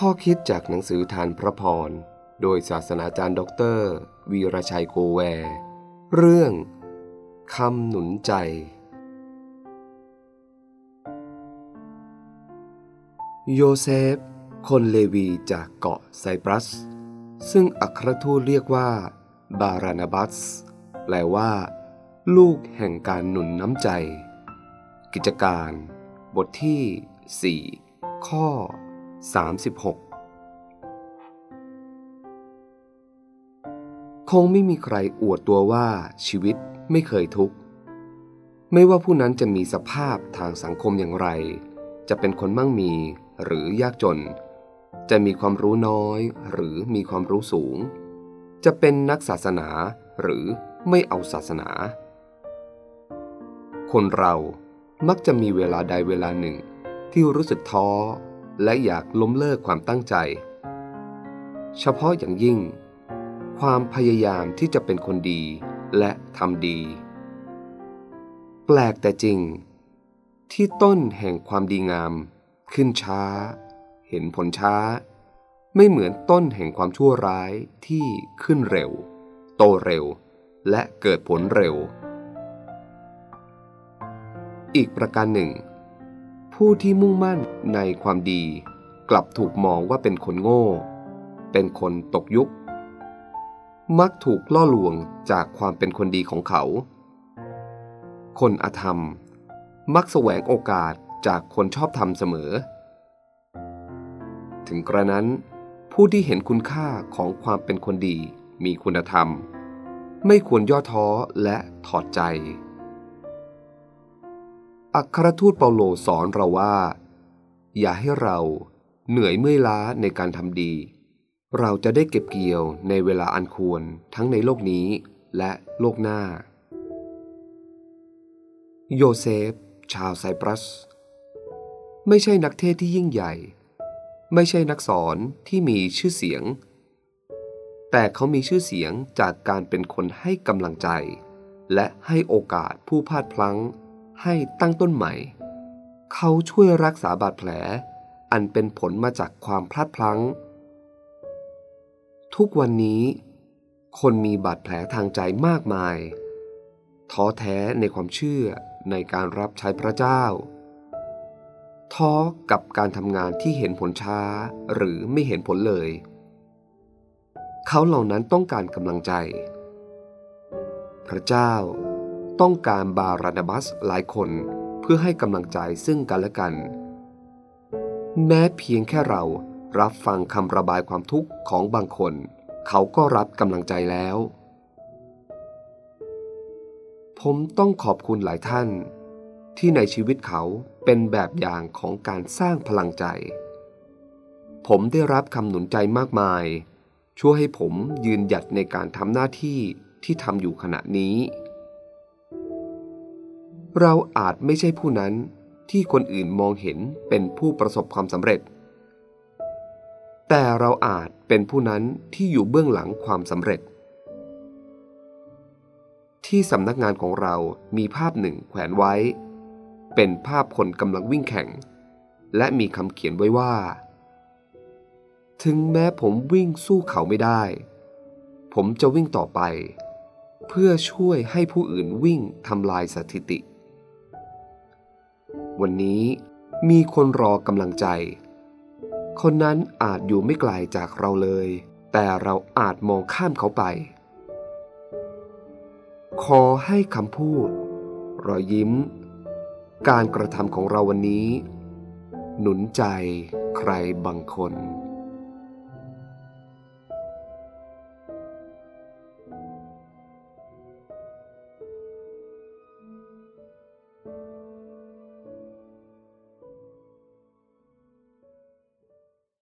ข้อคิดจากหนังสือธารพระพร โดยศาสนาจารย์ด็อกเตอร์ วีรชัยโกแวร์ เรื่องคำหนุนใจ โยเซฟ คนเลวีจากเกาะไซปรัส ซึ่งอัครทูตเรียกว่า บารนาบัส แปลว่า ลูกแห่งการหนุนน้ำใจ กิจการ บทที่ 4 ข้อ 36 คงไม่มีใครอวดตัวว่าชีวิตไม่เคยทุกข์ ไม่ว่าผู้นั้นจะมีสภาพทางสังคมอย่างไร จะเป็นคนมั่งมีหรือยากจน จะมีความรู้น้อยหรือมีความรู้สูง จะเป็นนักศาสนาหรือไม่เอาศาสนา คนเรามักจะมีเวลาใดเวลาหนึ่งที่รู้สึกท้อ และอยากล้มเลิกความตั้งใจ เฉพาะอย่างยิ่ง ความพยายามที่จะเป็นคนดีและทำดี แปลกแต่จริง ที่ต้นแห่งความดีงาม ขึ้นช้า เห็นผลช้า ไม่เหมือนต้นแห่งความชั่วร้ายที่ขึ้นเร็ว โตเร็ว และเกิดผลเร็ว อีกประการหนึ่ง ผู้ที่มุ่งมั่นในความดี กลับถูกมองว่าเป็นคนโง่ เป็นคนตกยุค มักถูกล่อลวงจากความเป็นคนดีของเขา คนอธรรม มักแสวงโอกาสจากคนชอบธรรมเสมอ ถึงกระนั้น ผู้ที่เห็นคุณค่าของความเป็นคนดีมีคุณธรรม ไม่ควรย่อท้อและถอดใจ อัครทูตเปาโลสอนเราว่า อย่าให้เราเหนื่อยเมื่อยล้าในการทำดี เราจะได้เก็บเกี่ยวในเวลาอันควรทั้งในโลกนี้และโลกหน้า โยเซฟ ชาวไซปรัส ไม่ใช่นักเทศที่ยิ่งใหญ่ ไม่ใช่นักสอนที่มีชื่อเสียง แต่เขามีชื่อเสียงจากการเป็นคนให้กำลังใจ และให้โอกาสผู้พลาดพลั้ง ให้ตั้งต้นใหม่ เขาช่วยรักษาบาดแผล อันเป็นผลมาจากความพลาดพลั้ง ทุกวันนี้ คนมีบาดแผลทางใจมากมาย ท้อแท้ในความเชื่อในการรับใช้พระเจ้า ท้อกับการทำงานที่เห็นผลช้าหรือไม่เห็นผลเลย เขาเหล่านั้นต้องการกำลังใจ พระเจ้า ต้องการบารานาบัสหลายคนเพื่อให้กำลังใจซึ่งกันและกัน แม้เพียงแค่เรารับฟังคำระบายความทุกข์ของบางคน เขาก็รับกำลังใจแล้ว ผมต้องขอบคุณหลายท่าน ที่ในชีวิตเขาเป็นแบบอย่างของการสร้างพลังใจ ผมได้รับคำหนุนใจมากมาย ช่วยให้ผมยืนหยัดในการทำหน้าที่ที่ทำอยู่ขณะนี้ เราอาจไม่ใช่ผู้นั้นที่คนอื่นมองเห็นเป็นผู้ประสบความสำเร็จ แต่เราอาจเป็นผู้นั้นที่อยู่เบื้องหลังความสำเร็จ ที่สำนักงานของเรามีภาพหนึ่งแขวนไว้ เป็นภาพคนกำลังวิ่งแข่ง และมีคำเขียนไว้ว่า ถึงแม้ผมวิ่งสู้เขาไม่ได้ ผมจะวิ่งต่อไป เพื่อช่วยให้ผู้อื่นวิ่งทำลายสถิติ วันนี้มีคนรอกำลังใจ คนนั้นอาจอยู่ไม่ไกลจากเราเลย แต่เราอาจมองข้ามเขาไป ขอให้คำพูด รอยยิ้ม การกระทำของเราวันนี้ หนุนใจใครบางคน